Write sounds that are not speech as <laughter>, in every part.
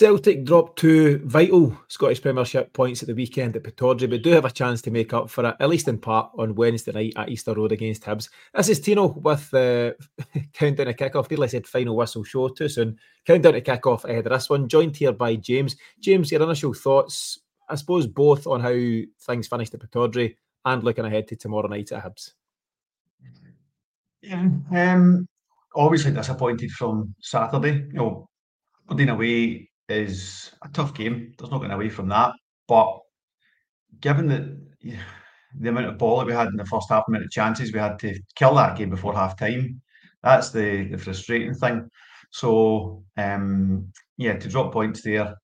Celtic dropped two vital Scottish Premiership points at the weekend at Pittodrie, but do have a chance to make up for it, at least in part, on Wednesday night at Easter Road against Hibs. This is Tino with the <laughs> countdown to kick-off. Nearly said final whistle show too soon. Countdown to kick-off ahead of this one. Joined here by James. James, your initial thoughts, I suppose, both on how things finished at Pittodrie and looking ahead to tomorrow night at Hibs. Yeah, um, obviously disappointed from Saturday. You know, Aberdeen away is a tough game. There's not getting away from that. But given that the amount of ball that we had in the first half, amount of chances we had to kill that game before half time, that's the, the frustrating thing. So um, yeah, to drop points there,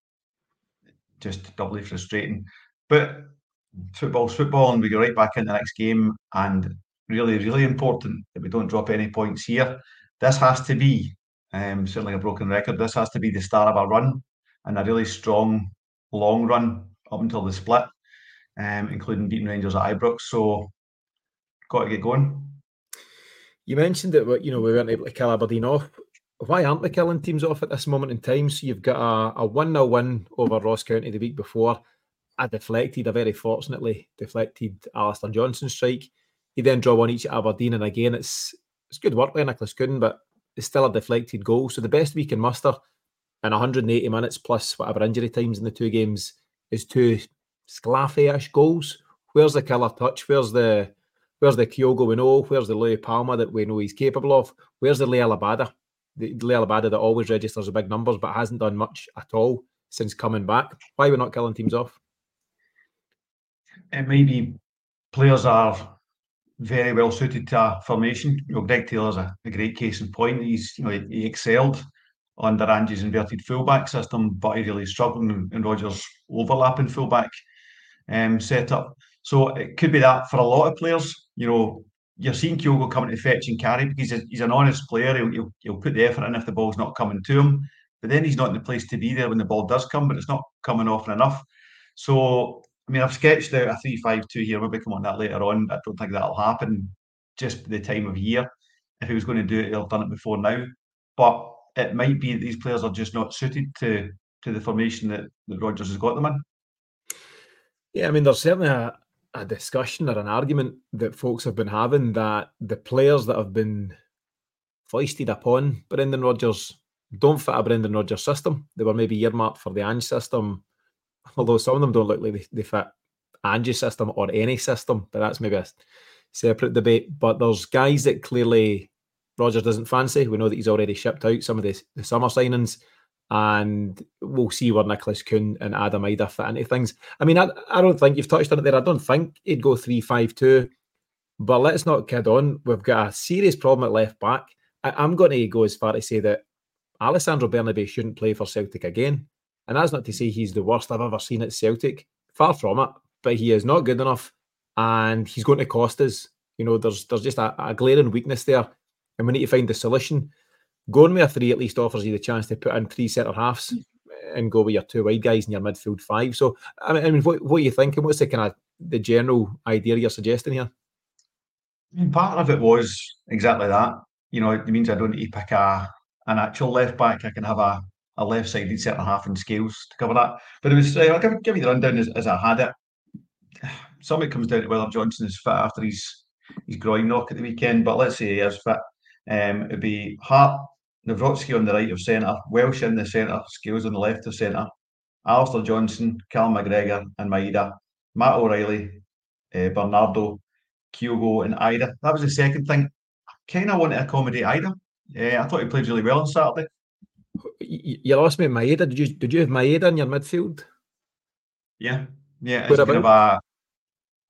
just doubly frustrating. But football's football, and we go right back in the next game. And really, really important that we don't drop any points here. This has to be um, certainly a broken record. This has to be the start of a run and a really strong long run up until the split, um, including beating Rangers at Ibrox. So, got to get going. You mentioned that you know we weren't able to kill Aberdeen off. Why aren't we killing teams off at this moment in time? So you've got a, a 1 0 win over Ross County the week before, a deflected, a very fortunately deflected Alistair Johnston strike. You then draw one each at Aberdeen, and again, it's it's good work by Nicholas Gooden, but it's still a deflected goal. So the best we can muster in 180 minutes plus whatever injury times in the two games is two Sclaffy-ish goals. Where's the killer touch? Where's the where's the Kyogo we know? Where's the Louis Palma that we know he's capable of? Where's the Liel Abada? The Liel Abada that always registers the big numbers but hasn't done much at all since coming back. Why are we not killing teams off? It may be players are very well suited to formation. You know, Greg Taylor's a, a great case in point. He's you know he, he excelled under Ange's inverted fullback system, but he really struggled in, Rodgers' overlapping fullback um, setup. So it could be that for a lot of players. You know, you're seeing Kyogo coming to fetch and carry because he's, he's an honest player. He'll, he'll, he'll, put the effort in if the ball's not coming to him. But then he's not in the place to be there when the ball does come, but it's not coming often enough. So, I mean, I've sketched out a 3 5 2 here. We'll come on that later on. I don't think that'll happen just the time of year. If he was going to do it, he'll have done it before now. But it might be that these players are just not suited to to the formation that, that Rodgers has got them in. Yeah, I mean, there's certainly a, a discussion or an argument that folks have been having that the players that have been foisted upon Brendan Rodgers don't fit a Brendan Rodgers system. They were maybe earmarked for the Ange system, although some of them don't look like they, they fit Ange's system or any system, but that's maybe a separate debate. But there's guys that clearly Rodgers doesn't fancy. We know that he's already shipped out some of the, the summer signings, and we'll see where Nicholas Kuhn and Adam Idah fit into things. I mean, I, I don't think you've touched on it there. I don't think he'd go 3 5 2, but let's not kid on. We've got a serious problem at left back. I, am going to go as far to say that Alessandro Bernabei shouldn't play for Celtic again. And that's not to say he's the worst I've ever seen at Celtic. Far from it. But he is not good enough. And he's going to cost us You know, there's there's just a, a glaring weakness there, and we need to find the solution. Going with a three at least offers you the chance to put in three centre halves and go with your two wide guys in your midfield five. So, I mean, I mean what, what are you thinking? What's the kind of the general idea you're suggesting here? I mean, part of it was exactly that. You know, it means I don't need to pick a an actual left back. I can have a, a left sided centre half in Scales to cover that. But it was, uh, I'll give, give you the rundown as, as I had it. Some of it comes down to whether Johnston is fit after his, his groin knock at the weekend, but let's say he is fit. Um, it'd be Hart, Nawrocki on the right of centre, Welsh in the centre, Scales on the left of centre, Alistair Johnston, Cal McGregor, and Maeda, Matt O'Riley, uh, Bernardo, Kyogo, and Idah. That was the second thing. I kind of want to accommodate Idah. Uh, I thought he played really well on Saturday. You, you lost me, Maeda. Did you did you have Maeda in your midfield? Yeah, yeah. It's kind of a,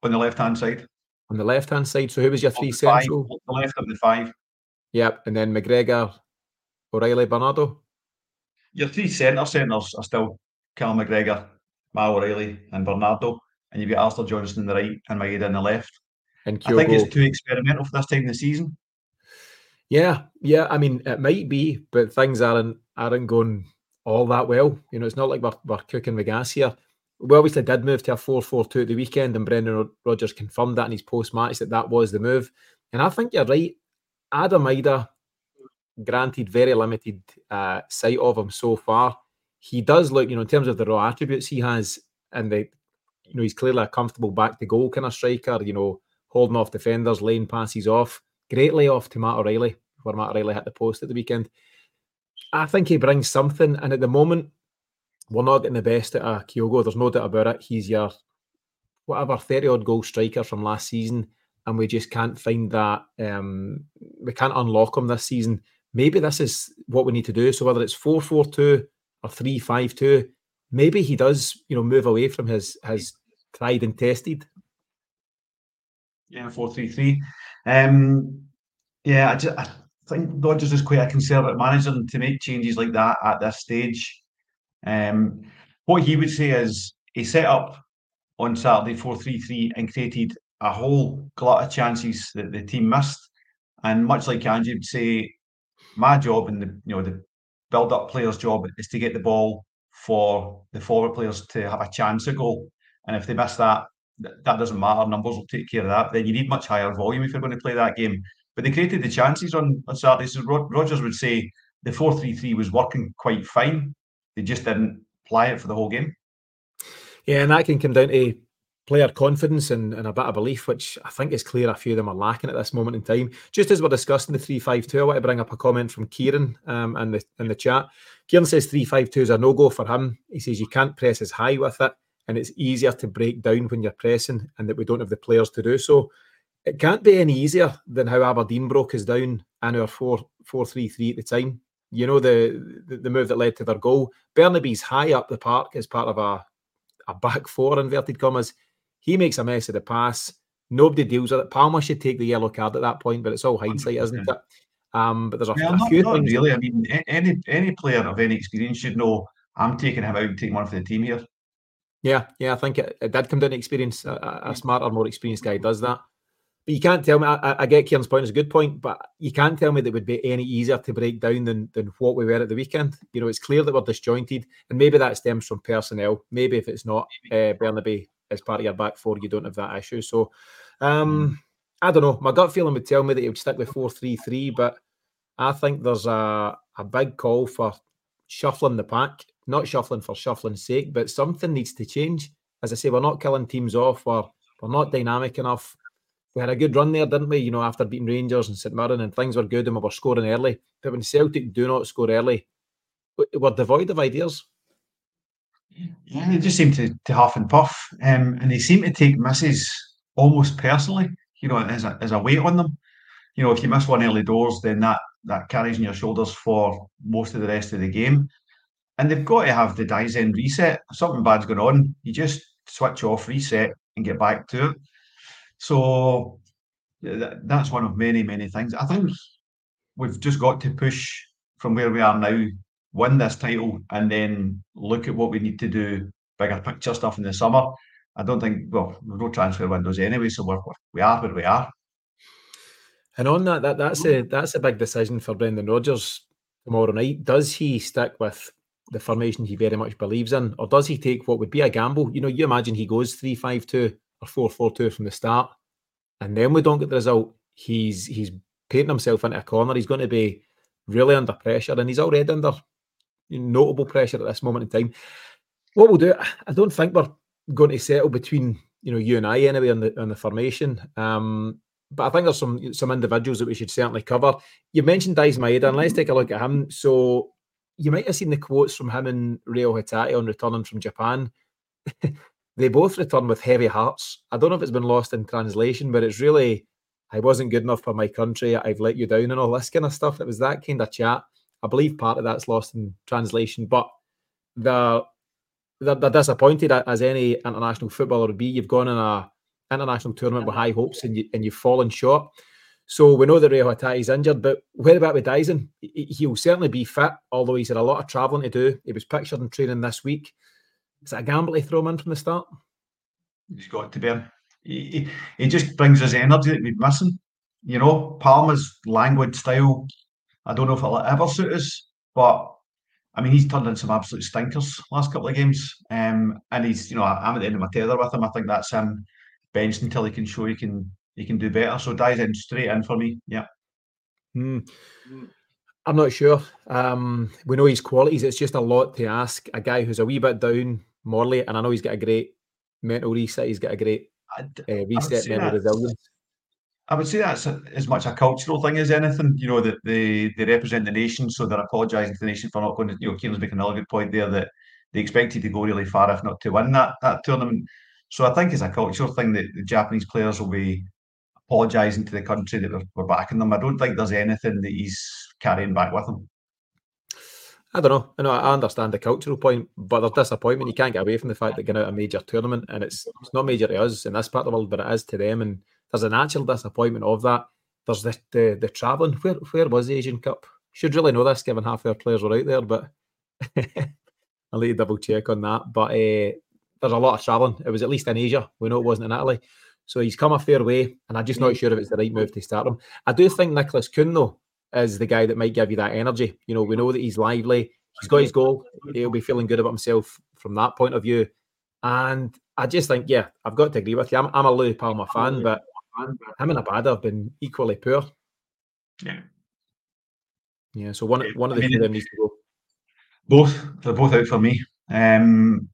on the left hand side. On the left hand side. So who was your three central? The left of the five. Yep, and then McGregor, O'Riley, Bernardo. Your three centre centres are still Cal McGregor, Mal O'Riley, and Bernardo, and you've got Alistair Johnston on the right and Maeda on the left. And Kyogo. I think it's too experimental for this time of the season. Yeah, yeah. I mean, it might be, but things aren't aren't going all that well. You know, it's not like we're, we're cooking the gas here. We obviously did move to a 4 4 2 at the weekend, and Brendan Rodgers confirmed that in his post match that that was the move. And I think you're right. Adam Idah, granted, very limited uh, sight of him so far. He does look, you know, in terms of the raw attributes he has, and the, you know, he's clearly a comfortable back to goal kind of striker, you know, holding off defenders, laying passes off. Great layoff to Matt O'Riley, where Matt O'Riley hit the post at the weekend. I think he brings something, and at the moment, we're not getting the best out of Kyogo. There's no doubt about it. He's your whatever 30 odd goal striker from last season, and we just can't find that. Um, we can't unlock him this season. Maybe this is what we need to do. So whether it's 4 4 2 or 3 5 2, maybe he does, you know, move away from his his tried and tested. Yeah, 4 3 3. Um, yeah, I, just, I think Rodgers is quite a conservative manager and to make changes like that at this stage. Um, what he would say is he set up on Saturday 4 3 3 and created a whole glut of chances that the team missed. And much like Ange would say, my job and the you know the build up players' job is to get the ball for the forward players to have a chance at goal. And if they miss that, that doesn't matter. Numbers will take care of that. Then you need much higher volume if you're going to play that game. But they created the chances on, on Saturday. So Rodgers would say the 4 3 3 was working quite fine. They just didn't apply it for the whole game. Yeah, and that can come down to player confidence and, and, a bit of belief, which I think is clear a few of them are lacking at this moment in time. Just as we're discussing the 3-5-2, I want to bring up a comment from Kieran um, in, the, in the chat. Kieran says 3-5-2 is a no-go for him. He says you can't press as high with it and it's easier to break down when you're pressing and that we don't have the players to do so. It can't be any easier than how Aberdeen broke us down in our 4-3-3 at the time. You know, the, the, the move that led to their goal. Bernabei's high up the park as part of a, a back four, inverted commas he makes a mess of the pass. Nobody deals with it. Palmer should take the yellow card at that point, but it's all hindsight, isn't it? Um, but there's a, yeah, a not, few not things. Really, I mean, any any player of any experience should know I'm taking him out and taking one for the team here. Yeah, yeah, I think it, it did come down to experience. A, a, smarter, more experienced guy does that. But you can't tell me. I, I get Kieran's point; it's a good point. But you can't tell me that it would be any easier to break down than than what we were at the weekend. You know, it's clear that we're disjointed, and maybe that stems from personnel. Maybe if it's not uh, Bernabei as part of your back four, you don't have that issue. So, um, mm. I don't know. My gut feeling would tell me that he would stick with four three three, but I think there's a a big call for shuffling the pack. Not shuffling for shuffling's sake, but something needs to change. As I say, we're not killing teams off. We're we're not dynamic enough. We had a good run there, didn't we? You know, after beating Rangers and St Mirren, and things were good, and we were scoring early. But when Celtic do not score early, we're devoid of ideas. Yeah, they just seem to, to huff and puff, um, and they seem to take misses almost personally. You know, as a as a weight on them. You know, if you miss one early doors, then that that carries on your shoulders for most of the rest of the game. And they've got to have the dies end reset. If something bad's going on, you just switch off, reset, and get back to it. So that's one of many, many things. I think we've just got to push from where we are now win this title, and then look at what we need to do, bigger picture stuff in the summer. I don't think, well, no transfer windows anyway, so we're, we are where we are. And on that, that that's a that's a big decision for Brendan Rodgers tomorrow night. Does he stick with the formation he very much believes in, or does he take what would be a gamble? You know, you imagine he goes three five two or four four two from the start, and then we don't get the result. He's he's painting himself into a corner. He's going to be really under pressure, and he's already under notable pressure at this moment in time. What we'll do, I don't think we're going to settle between you know you and I anyway on the on the formation. Um, but I think there's some some individuals that we should certainly cover. You mentioned Daizen Maeda, and let's take a look at him. So you might have seen the quotes from him and Reo Hatate on returning from Japan. <laughs> they both return with heavy hearts. I don't know if it's been lost in translation, but it's really I wasn't good enough for my country. I've let you down and all this kind of stuff. It was that kind of chat. I believe part of that's lost in translation, but they're, they're disappointed as any international footballer would be. You've gone in a international tournament with high hopes and, you, and you've fallen short. So we know that Reo Hatate is injured, but where about with Daizen? He'll certainly be fit, although he's had a lot of travelling to do. He was pictured in training this week. Is that a gamble to throw him in from the start? He's got to be. He, he, he just brings his energy that we're missing. You know, Palma's languid style, I don't know if it'll ever suit us, but I mean, he's turned in some absolute stinkers last couple of games. Um, and he's, you know, I'm at the end of my tether with him. I think that's him benched until he can show he can he can do better. So Daizen straight in for me. Yeah. Hmm. I'm not sure. Um, we know his qualities. It's just a lot to ask a guy who's a wee bit down morally, and I know he's got a great mental reset. He's got a great uh, reset, mental resilience. I would say that's a, as much a cultural thing as anything. You know that they they represent the nation, so they're apologising to the nation for not going to. You know, Kieran's making another good point there that they expected to go really far, if not to win that that tournament. So I think it's a cultural thing that the Japanese players will be apologising to the country that we're, we're backing them. I don't think there's anything that he's carrying back with him. I don't know. I know I understand the cultural point, but there's disappointment. You can't get away from the fact that getting out a major tournament, and it's it's not major to us in this part of the world, but it is to them. And there's a natural disappointment of that. There's the the, the travelling. Where where was the Asian Cup? Should really know this, given half our players were out there, but <laughs> I'll need to double check on that. But uh, there's a lot of travelling. It was at least in Asia. We know it wasn't in Italy. So he's come a fair way, and I'm just not sure if it's the right move to start him. I do think Nicholas Kuhn, though, is the guy that might give you that energy. You know, we know that he's lively. He's got his goal. He'll be feeling good about himself from that point of view. And I just think, yeah, I've got to agree with you. I'm, I'm a Louis Palma fan, but him and Abada have been equally poor. Yeah. Yeah. So one one of the I mean, two of them needs to go. Both. They're both out for me. Um,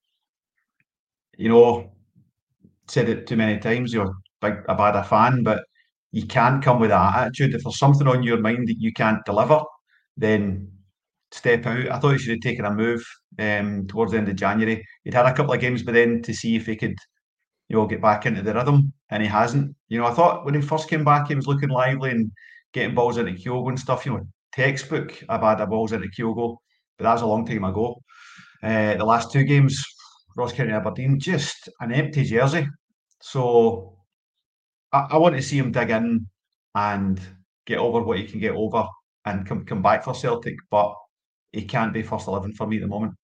you know, said it too many times. You're big Abada fan, but you can't come with that attitude. If there's something on your mind that you can't deliver, then step out. I thought he should have taken a move um, towards the end of January. He'd had a couple of games but then to see if he could, know, get back into the rhythm, and he hasn't. You know, I thought when he first came back, he was looking lively and getting balls into Kyogo and stuff. You know, textbook Abada balls into Kyogo, but that was a long time ago. Uh, the last two games, Ross County Aberdeen, just an empty jersey. So I, I, want to see him dig in and get over what he can get over and come come back for Celtic, but he can't be first eleven for me at the moment.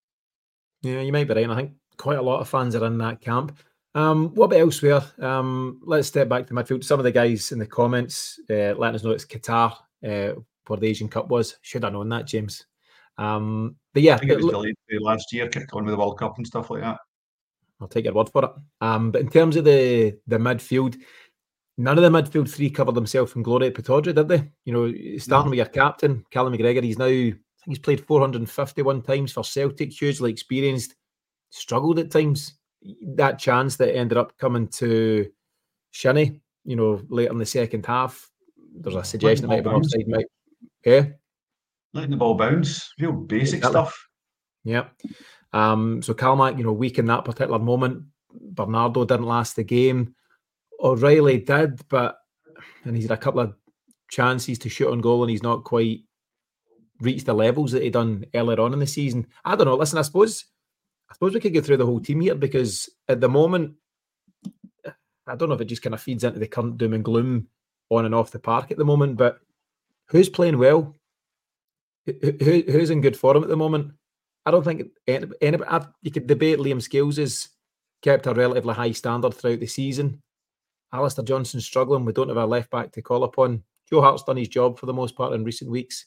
Yeah, you might be right. I think quite a lot of fans are in that camp. Um, what about elsewhere? Um, let's step back to midfield. Some of the guys in the comments uh, letting us know it's Qatar uh, where the Asian Cup was. Should have known that, James. Um, but yeah, I think it was it, delayed last year, kicked on with the World Cup and stuff like that. I'll take your word for it. Um, but in terms of the the midfield, none of the midfield three covered themselves in glory at Pittodrie, did they? You know, starting no. with your captain, Callum McGregor, he's now I think he's played 451 times for Celtic, hugely experienced, struggled at times. That chance that ended up coming to Shinnie, you know, later in the second half, there's a suggestion that might be offside, might yeah. Letting the ball bounce, real basic exactly. stuff. Yeah. Um, so Calmac, you know, weak in that particular moment. Bernardo didn't last the game. O'Riley did, but and he's had a couple of chances to shoot on goal, and he's not quite reached the levels that he done earlier on in the season. I don't know. Listen, I suppose I suppose we could go through the whole team here because at the moment, I don't know if it just kind of feeds into the current doom and gloom on and off the park at the moment. But who's playing well? Who, who's in good form at the moment? I don't think anybody, you could debate Liam Scales has kept a relatively high standard throughout the season. Alistair Johnston struggling. We don't have a left back to call upon. Joe Hart's done his job for the most part in recent weeks.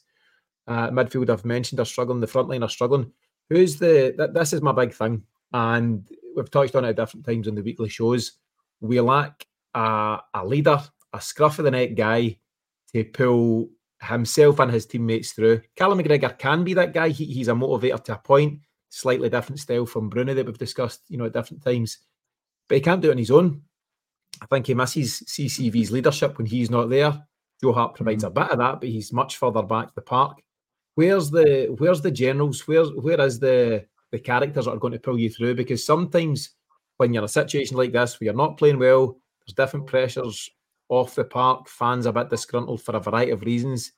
Uh, midfield, I've mentioned, are struggling. The front line are struggling. Who's the? Th- this is my big thing, and we've touched on it at different times in the weekly shows. We lack a, a leader, a scruff of the neck guy to pull himself and his teammates through. Callum McGregor can be that guy. He, he's a motivator to a point, slightly different style from Broony that we've discussed, you know, at different times. But he can't do it on his own. I think he misses CCV's leadership when he's not there. Joe Hart provides mm-hmm. a bit of that, but he's much further back the park. Where's the where's the generals? Where's where is the the characters that are going to pull you through? Because sometimes when you're in a situation like this where you're not playing well, there's different pressures off the park, fans a bit disgruntled for a variety of reasons.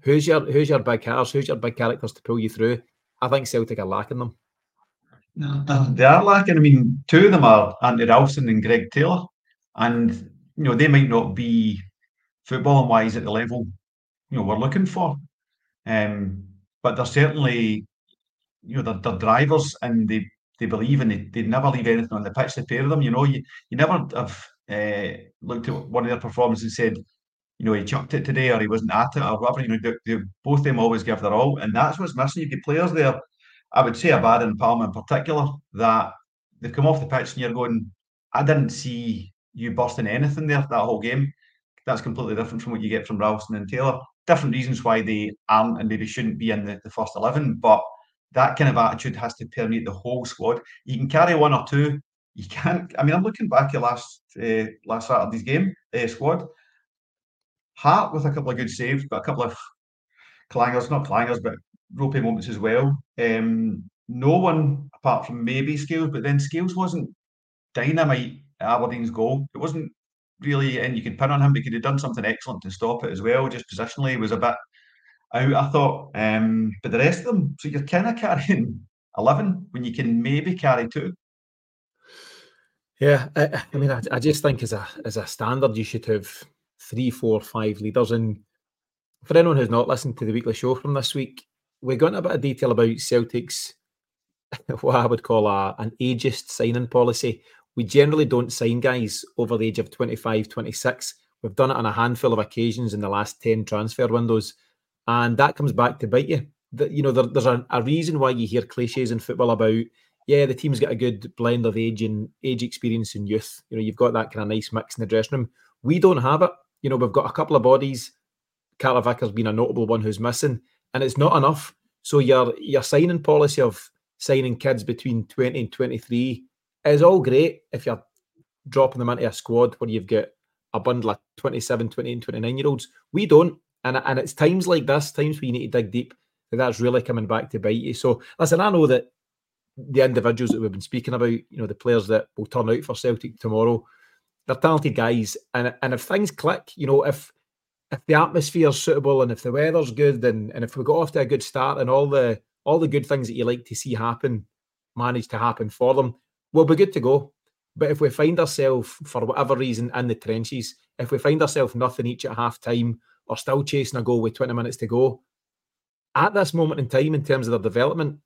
Who's your who's your big hitters? Who's your big characters to pull you through? I think Celtic are lacking them. No, they are lacking. I mean, two of them are Andy Ralston and Greg Taylor, and you know they might not be footballing wise at the level you know we're looking for, um, but they're certainly you know they're, they're drivers and they they believe and they, they never leave anything on the pitch. The pair of them, you know, you you never have uh, looked at one of their performances and said, you know, he chucked it today or he wasn't at it or whatever. You know, they, they, both of them always give their all, and that's what's missing. You get players there. I would say Abada and Palma in particular that they've come off the pitch and you're going, I didn't see you busting anything there that whole game. That's completely different from what you get from Ralston and Taylor. Different reasons why they aren't and maybe shouldn't be in the, the first 11, but that kind of attitude has to permeate the whole squad. You can carry one or two. You can't. I mean, I'm looking back at last uh, last Saturday's game uh, squad. Hart with a couple of good saves, but a couple of clangers, not clangers, but ropey moments as well. Um, no one apart from maybe Scales, but then Scales wasn't dynamite Aberdeen's goal. It wasn't really, and you could pin on him, but could have done something excellent to stop it as well. Just positionally, was a bit out, I thought. Um, but the rest of them, so you're kind of carrying <laughs> 11 when you can maybe carry two. Yeah, I, I mean, I, I, just think as a as a standard, you should have three, four, five leaders. And for anyone who's not listened to the weekly show from this week, we got into a bit of detail about Celtic's <laughs> what I would call a, an ageist signing policy. We generally don't sign guys over the age of 25, 26. We've done it on a handful of occasions in the last 10 transfer windows. And that comes back to bite you. That you know, there, there's a, a, reason why you hear cliches in football about, yeah, the team's got a good blend of age and age experience and youth. You know, you've got that kind of nice mix in the dressing room. We don't have it. You know, we've got a couple of bodies. Carter Vickers being a notable one who's missing, and it's not enough. So your your signing policy of signing kids between 20 and 23 is all great if you're dropping them into a squad where you've got a bundle of 27, 20, and 29 year olds. We don't. And, and it's times like this, times where you need to dig deep, that that's really coming back to bite you. So, listen, I know that the individuals that we've been speaking about, you know, the players that will turn out for Celtic tomorrow, they're talented guys. And, and if things click, you know, if if the atmosphere's suitable and if the weather's good and, and if we got off to a good start and all the all the good things that you like to see happen manage to happen for them, we'll be good to go. But if we find ourselves for whatever reason in the trenches, if we find ourselves nothing each at half time or still chasing a goal with 20 minutes to go, at this moment in time, in terms of their development,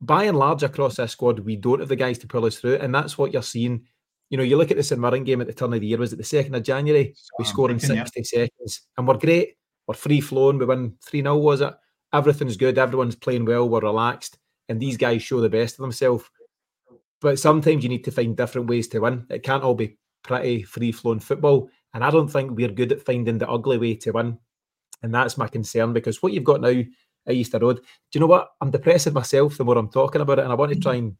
by and large across this squad, we don't have the guys to pull us through. And that's what you're seeing you know, you look at the St Mirren game at the turn of the year, was it the 2nd of January? we score in 60 yeah. seconds and we're great. We're free flowing. We win 3 0, was it? Everything's good. Everyone's playing well. We're relaxed. And these guys show the best of themselves. But sometimes you need to find different ways to win. It can't all be pretty free flowing football. And I don't think we're good at finding the ugly way to win. And that's my concern because what you've got now at Easter Road, do you know what? I'm depressing myself the more I'm talking about it. And I want to try mm-hmm. and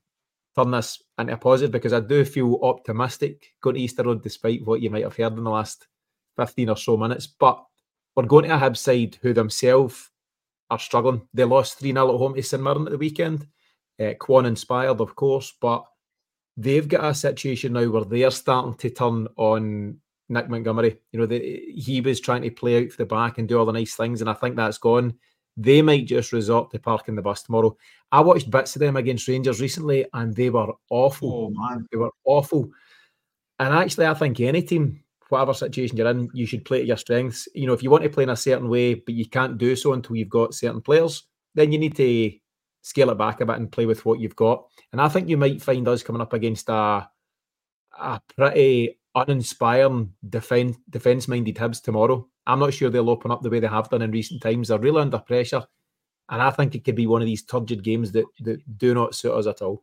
turn this into a positive because I do feel optimistic going to Easter Road despite what you might have heard in the last 15 or so minutes. But we're going to a Hibs side who themselves are struggling. They lost 3 0 at home to St Mirren at the weekend. Uh, Kwon inspired, of course, but they've got a situation now where they're starting to turn on Nick Montgomery. You know, the, he was trying to play out for the back and do all the nice things, and I think that's gone. They might just resort to parking the bus tomorrow. I watched bits of them against Rangers recently, and they were awful. Oh man, they were awful. And actually, I think any team, whatever situation you're in, you should play to your strengths. You know, if you want to play in a certain way, but you can't do so until you've got certain players, then you need to scale it back a bit and play with what you've got. And I think you might find us coming up against a a pretty uninspiring defense defense minded Hibs tomorrow. I'm not sure they'll open up the way they have done in recent times. They're really under pressure, and I think it could be one of these turgid games that that do not suit us at all.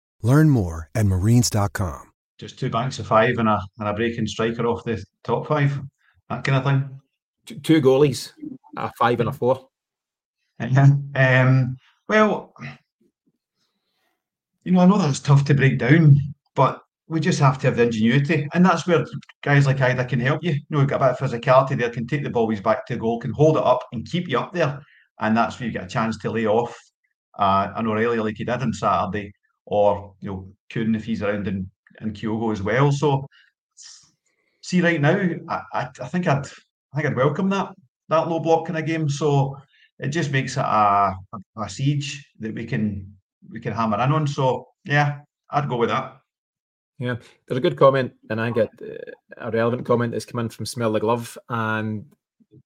Learn more at marines.com. Just two banks of five and a and a breaking striker off the top five, that kind of thing. Two, two goalies, a five and a four. Yeah. Um, well, you know, I know that's tough to break down, but we just have to have the ingenuity, and that's where guys like Idah can help you. You know, we've got a bit of physicality there, can take the ball back to goal, can hold it up and keep you up there, and that's where you get a chance to lay off uh, an O'Riley like he did on Saturday, or you know, Kuhn if he's around in, and Kyogo as well. So, see, right now, I, I, I think I'd I think I'd welcome that that low block kind of game. So it just makes it a, a, siege that we can we can hammer in on. So yeah, I'd go with that. Yeah, there's a good comment, and I get uh, a relevant comment that's come in from Smell the Glove, and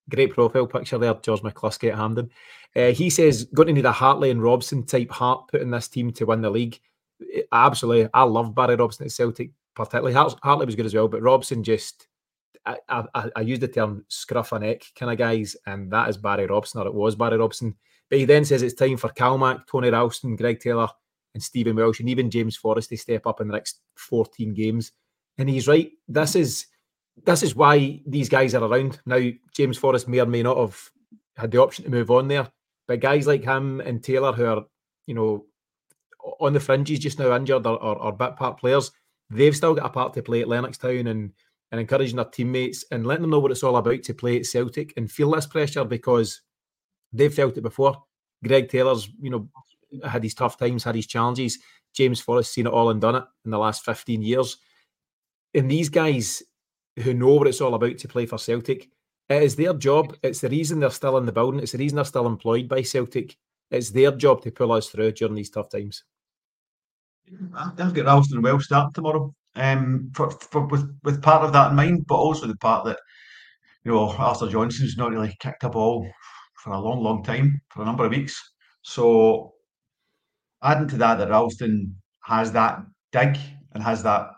great profile picture there, George McCluskey at Hampden. Uh, he says, going to need a Hartley and Robson type heart put in this team to win the league. Absolutely, I love Barry Robson at Celtic, particularly. Hartley was good as well, but Robson just, I, I, I use the term scruff a neck kind of guys, and that is Barry Robson, or it was Barry Robson. But he then says it's time for Calmac, Tony Ralston, Greg Taylor, and Stephen Welsh, and even James Forrest to step up in the next 14 games. And he's right. This is this is why these guys are around now. James Forrest may or may not have had the option to move on there, but guys like him and Taylor, who are you know on the fringes just now, injured or, or, or bit part players, they've still got a part to play at Lennoxtown and and encouraging their teammates and letting them know what it's all about to play at Celtic and feel this pressure because they've felt it before. Greg Taylor's, you know, had his tough times, had his challenges. James Forrest seen it all and done it in the last 15 years. And these guys who know what it's all about to play for Celtic, it is their job. It's the reason they're still in the building. It's the reason they're still employed by Celtic. It's their job to pull us through during these tough times. I've got Ralston well start tomorrow. Um, for, for with with part of that in mind, but also the part that you know Arthur Johnson's not really kicked a ball for a long, long time for a number of weeks. So adding to that, that Ralston has that dig and has that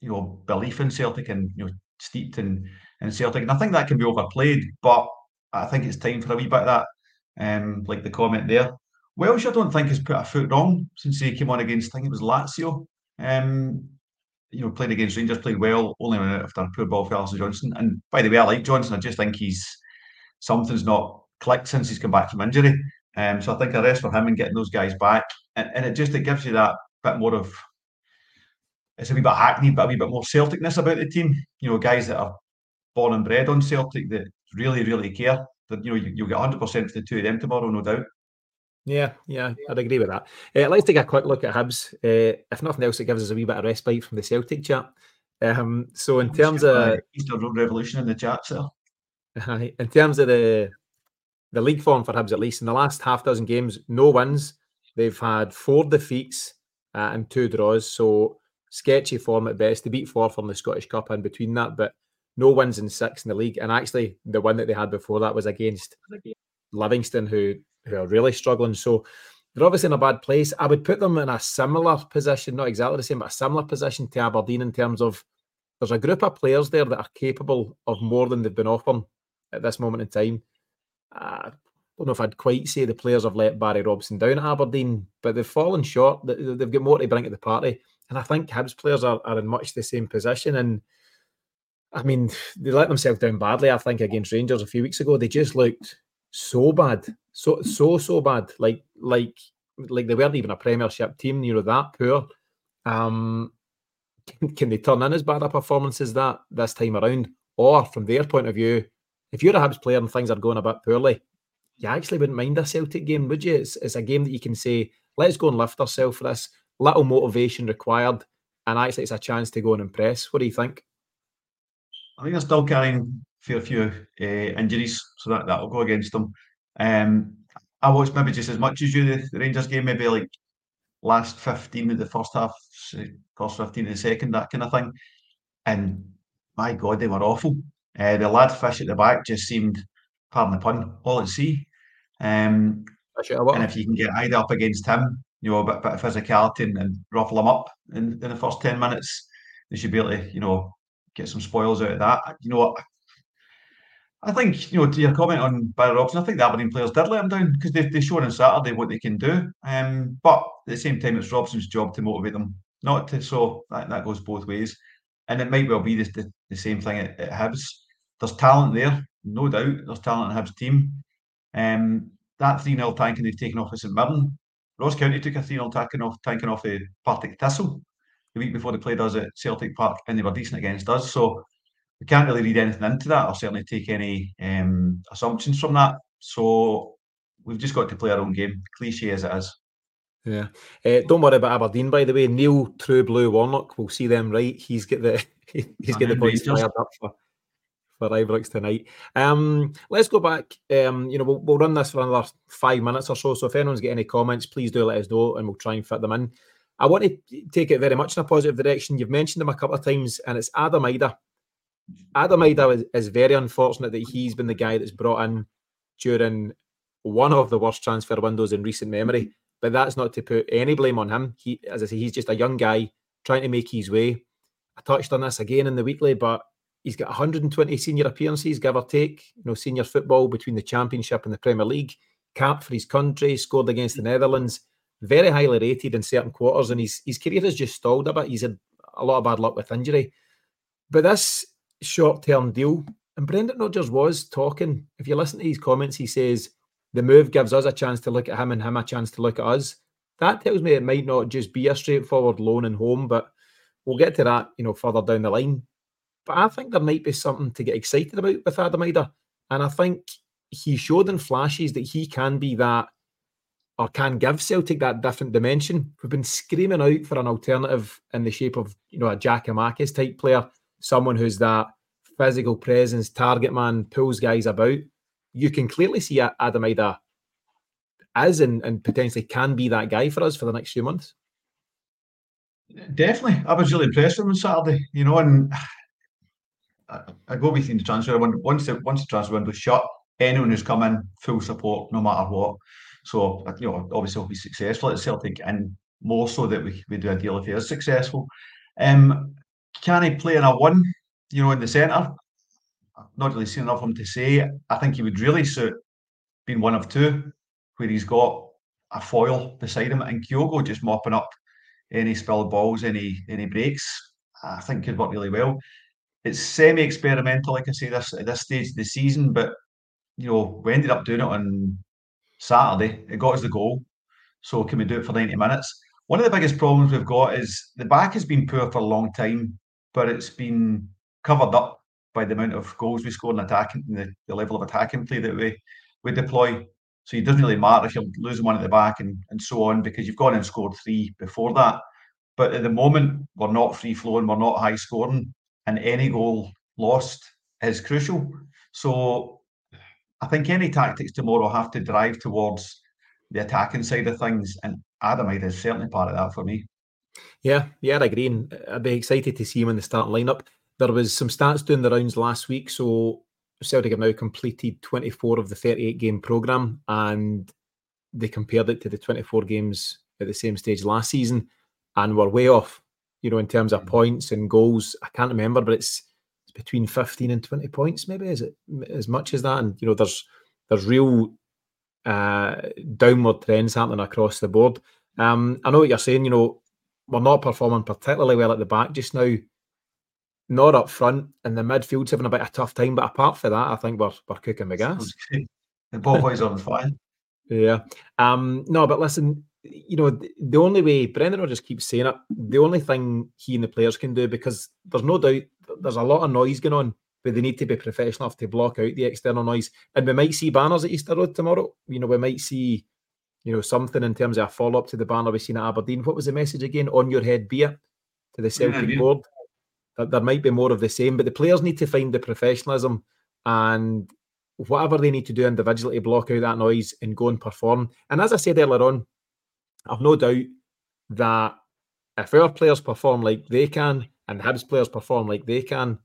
you know belief in Celtic and you know steeped in in Celtic, and I think that can be overplayed. But I think it's time for a wee bit of that. Um, like the comment there, Welsh, I don't think has put a foot wrong since he came on against. I think it was Lazio. Um, you know, played against Rangers, played well, only after a poor ball for Alistair Johnston. And by the way, I like Johnston. I just think he's something's not clicked since he's come back from injury. Um, so I think a rest for him and getting those guys back, and, and it just it gives you that bit more of it's a wee bit hackneyed, but a wee bit more Celticness about the team. You know, guys that are born and bred on Celtic that really, really care. That you know, you, will get 100 percent for the two of them tomorrow, no doubt. Yeah, yeah, I'd agree with that. Uh, let's take a quick look at Hibs. Uh, if nothing else, it gives us a wee bit of respite from the Celtic chat. Um, so in terms of Easter Road Revolution in the chat, sir. In terms of the the league form for Hibs, at least in the last half dozen games, no wins. They've had four defeats uh, and two draws. So sketchy form at best. They beat Forfar the Scottish Cup in between that, but no wins in six in the league. And actually, the one that they had before that was against Livingston, who who are really struggling. So they're obviously in a bad place. I would put them in a similar position, not exactly the same, but a similar position to Aberdeen in terms of there's a group of players there that are capable of more than they've been offering at this moment in time. Uh, I don't know if I'd quite say the players have let Barry Robson down at Aberdeen, but they've fallen short. They've got more to bring to the party. And I think Hibs players are, are in much the same position. And I mean, they let themselves down badly, I think, against Rangers a few weeks ago. They just looked so bad. So so so bad. Like like like they weren't even a premiership team, you know, that poor. Um can, they turn in as bad a performance as that this time around? Or from their point of view, if you're a Hibs player and things are going a bit poorly, you actually wouldn't mind a Celtic game, would you? It's, it's a game that you can say, let's go and lift ourselves for this. Little motivation required, and actually it's a chance to go and impress. What do you think? I think they're still carrying a fair few uh, injuries, so that that'll go against them. Um, I watched maybe just as much as you the, the Rangers game, maybe like last fifteen of the first half, first fifteen of the second, that kind of thing. And my God, they were awful. Uh, the lad fish at the back just seemed, pardon the pun, all at sea. Um, and if you can get Idah up against him, you know, a bit, bit of physicality and, and ruffle him up in, in the first 10 minutes, they should be able to, you know, get some spoils out of that. You know, what? I think, you know, to your comment on Barry Robson, I think the Aberdeen players did let him down because they, they showed on Saturday what they can do. Um, but at the same time, it's Robson's job to motivate them, not to. So that, that goes both ways. And it might well be the, the, the same thing at, at Hibs. There's talent there, no doubt. There's talent in Hibs' team. Um, that 3 0 tanking they've taken off of St Mirren. Ross County took a 3 0 tanking off, tanking off a Partick Thistle the week before they played us at Celtic Park, and they were decent against us. So we can't really read anything into that or certainly take any um, assumptions from that. So we've just got to play our own game, cliche as it is. Yeah. Uh, don't worry about Aberdeen, by the way. Neil True Blue Warnock, we'll see them right. He's got the <laughs> he's got the points fired up for for Ibrox tonight. Um, let's go back. Um, you know, we'll, we'll run this for another five minutes or so. So if anyone's got any comments, please do let us know, and we'll try and fit them in. I want to take it very much in a positive direction. You've mentioned him a couple of times, and it's Adam Idah. Adam Idah is, is very unfortunate that he's been the guy that's brought in during one of the worst transfer windows in recent memory. But that's not to put any blame on him. He, as I say, he's just a young guy trying to make his way. I touched on this again in the weekly, but He's got 120 senior appearances, give or take. You know, senior football between the Championship and the Premier League. Capped for his country, scored against the Netherlands. Very highly rated in certain quarters, and his his career has just stalled a bit. He's had a lot of bad luck with injury. But this short term deal, and Brendan Rodgers was talking. If you listen to his comments, he says the move gives us a chance to look at him and him a chance to look at us. That tells me it might not just be a straightforward loan and home, but we'll get to that, you know, further down the line. But I think there might be something to get excited about with Adam Idah. And I think he showed in flashes that he can be that or can give Celtic that different dimension. We've been screaming out for an alternative in the shape of, you know, a Giakoumakis type player, someone who's that physical presence, target man, pulls guys about. You can clearly see Adam Idah as and, and potentially can be that guy for us for the next few months. Definitely. I was really impressed with him on Saturday, you know, and I, I go with the transfer window. Once the once the transfer window's shut, anyone who's come in, full support, no matter what. So you know, obviously, he'll be successful at Celtic, and more so that we, we do a deal if he is successful. Um, can he play in a one? You know, in the centre. Not really seen enough of him to say. I think he would really suit being one of two, where he's got a foil beside him, and Kyogo just mopping up any spilled balls, any any breaks. I think could work really well it's semi-experimental, like I say, this at this stage of the season. But you know, we ended up doing it on Saturday. It got us the goal. So can we do it for 90 minutes? One of the biggest problems we've got is the back has been poor for a long time, but it's been covered up by the amount of goals we score in attacking, the, the level of attacking play that we we deploy. So it doesn't really matter if you're losing one at the back and, and so on, because you've gone and scored three before that. But at the moment, we're not free flowing, we're not high scoring and any goal lost is crucial. So I think any tactics tomorrow have to drive towards the attacking side of things, and Adam Idah is certainly part of that for me. Yeah, yeah, I agree. And I'd be excited to see him in the starting lineup. There was some stats doing the rounds last week. So Celtic have now completed 24 of the 38 game programme and they compared it to the 24 games at the same stage last season and we're way off, you know, in terms of points and goals. I can't remember, but it's between 15 and 20 points, maybe. Is it as much as that? And, you know, there's there's real uh, downward trends happening across the board. Um, I know what you're saying, you know, we're not performing particularly well at the back just now not up front, and the midfield's having a bit of a tough time. But apart from that, I think we're we're cooking the gas. The both boys on fire. Yeah. Um. No, but listen, you know, the, the only way Brendan Rodgers keeps saying it, the only thing he and the players can do because there's no doubt there's a lot of noise going on, but they need to be professional enough to block out the external noise. And we might see banners at Easter Road tomorrow. You know, we might see, you know, something in terms of a follow up to the banner we seen at Aberdeen. What was the message again? On your head, be it to the Celtic yeah, board that there might be more of the same, but the players need to find the professionalism and whatever they need to do individually to block out that noise and go and perform. And as I said earlier on, I've no doubt that if our players perform like they can and Hibs players perform like they can,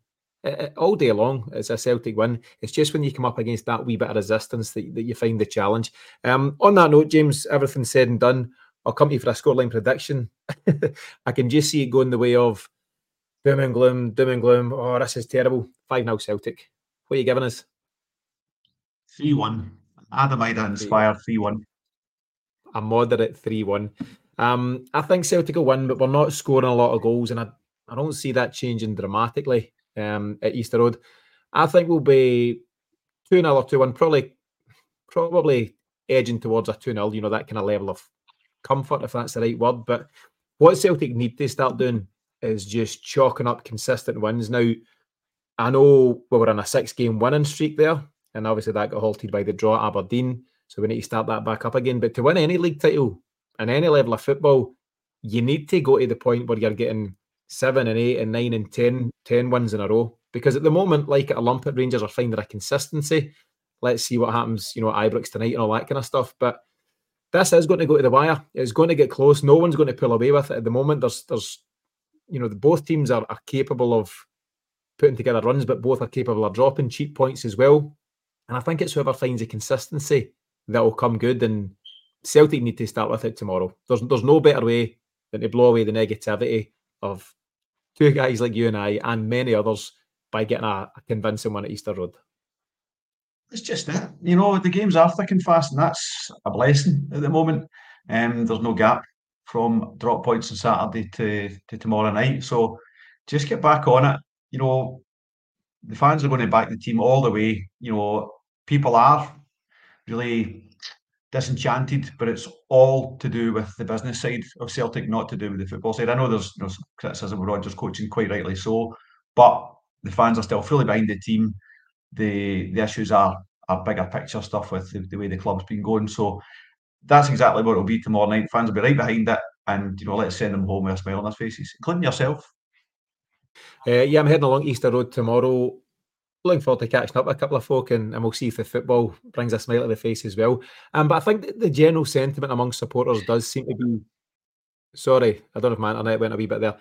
all day long, it's a Celtic win. It's just when you come up against that wee bit of resistance that, that you find the challenge. Um, on that note, James, everything said and done, I'll come to you for a scoreline prediction. <laughs> I can just see it going the way of doom and gloom, doom and gloom. Oh, this is terrible. 5 0 Celtic. What are you giving us? 3 1. Adam Idah inspired 3 1. A moderate 3 1. Um, I think Celtic will win, but we're not scoring a lot of goals, and I, I don't see that changing dramatically um, at Easter Road. I think we'll be 2 0 or 2 1, probably, probably edging towards a 2 0, you know, that kind of level of comfort, if that's the right word. But what Celtic need to start doing is just chalking up consistent wins. Now, I know we were on a six game winning streak there, and obviously that got halted by the draw at Aberdeen. So we need to start that back up again. But to win any league title and any level of football, you need to go to the point where you're getting seven and eight and nine and ten, ten wins in a row. Because at the moment, like at a Olympic Rangers are finding a consistency. Let's see what happens, you know, at Ibrox tonight and all that kind of stuff. But this is going to go to the wire. It's going to get close. No one's going to pull away with it at the moment. There's there's you know, both teams are, are capable of putting together runs, but both are capable of dropping cheap points as well. And I think it's whoever finds a consistency that will come good. And Celtic need to start with it tomorrow. There's there's no better way than to blow away the negativity of two guys like you and I and many others by getting a, a convincing one at Easter Road. It's just it. You know, the games are thick and fast, and that's a blessing at the moment. Um, there's no gap from drop points on Saturday to, to tomorrow night. So just get back on it. You know, the fans are going to back the team all the way. You know, people are really disenchanted, but it's all to do with the business side of Celtic, not to do with the football side. I know there's, there's criticism of Rodgers coaching, quite rightly so, but the fans are still fully behind the team. The the issues are are bigger picture stuff with the, the way the club's been going. So that's exactly what it'll be tomorrow night. Fans will be right behind it, and you know, let's send them home with a smile on their faces, including yourself. Uh, yeah, I'm heading along Easter Road tomorrow. Looking forward to catching up with a couple of folk, and, and we'll see if the football brings a smile to the face as well. Um, but I think the general sentiment among supporters does seem to be. Sorry, I don't know if my internet went a wee bit there.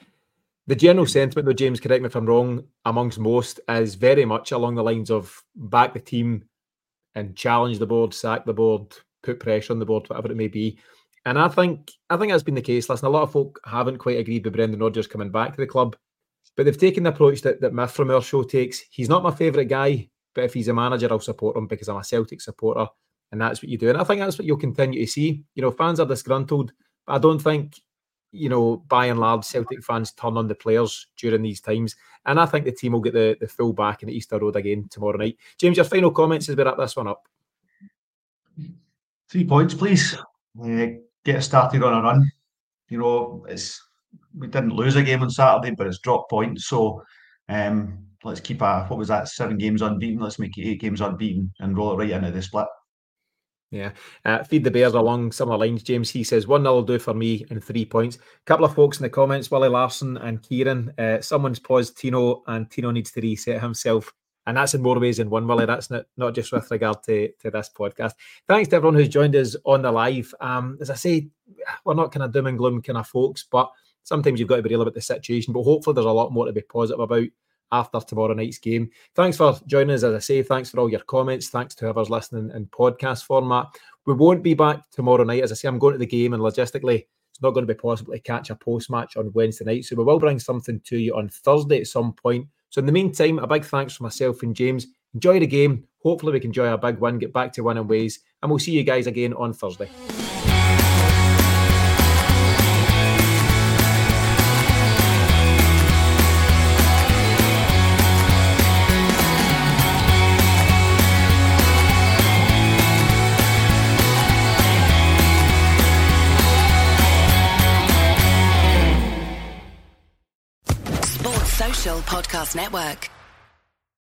The general sentiment, though, James, correct me if I'm wrong, amongst most is very much along the lines of back the team and challenge the board, sack the board, put pressure on the board, whatever it may be. And I think I think that's been the case. Listen, a lot of folk haven't quite agreed with Brendan Rodgers coming back to the club, but they've taken the approach that, that Myth from our show takes. He's not my favourite guy, but if he's a manager, I'll support him because I'm a Celtic supporter, and that's what you do. And I think that's what you'll continue to see. You know, fans are disgruntled, but I don't think you know, by and large, Celtic fans turn on the players during these times. And I think the team will get the, the full back in the Easter Road again tomorrow night. James, your final comments as we wrap this one up. Three points, please. Uh, get started on a run. You know, it's we didn't lose a game on Saturday, but it's dropped points. So um, let's keep a what was that seven games unbeaten. Let's make it eight games unbeaten and roll it right into the split. Yeah. Uh, feed the Bears along similar lines. James, he says 1 0 will do for me and three points. A couple of folks in the comments, Willie Larson and Kieran. Uh, someone's paused Tino, and Tino needs to reset himself and that's in more ways than one, Willie. That's not, not just with regard to, to this podcast. Thanks to everyone who's joined us on the live. Um, as I say, we're not kind of doom and gloom kind of folks, but sometimes you've got to be real about the situation, but hopefully there's a lot more to be positive about after tomorrow night's game. Thanks for joining us, as I say. Thanks for all your comments. Thanks to whoever's listening in podcast format. We won't be back tomorrow night. As I say, I'm going to the game, and logistically, it's not going to be possible to catch a post match on Wednesday night. So we will bring something to you on Thursday at some point. So in the meantime, a big thanks for myself and James. Enjoy the game. Hopefully, we can enjoy a big win, get back to winning ways, and we'll see you guys again on Thursday. Podcast Network.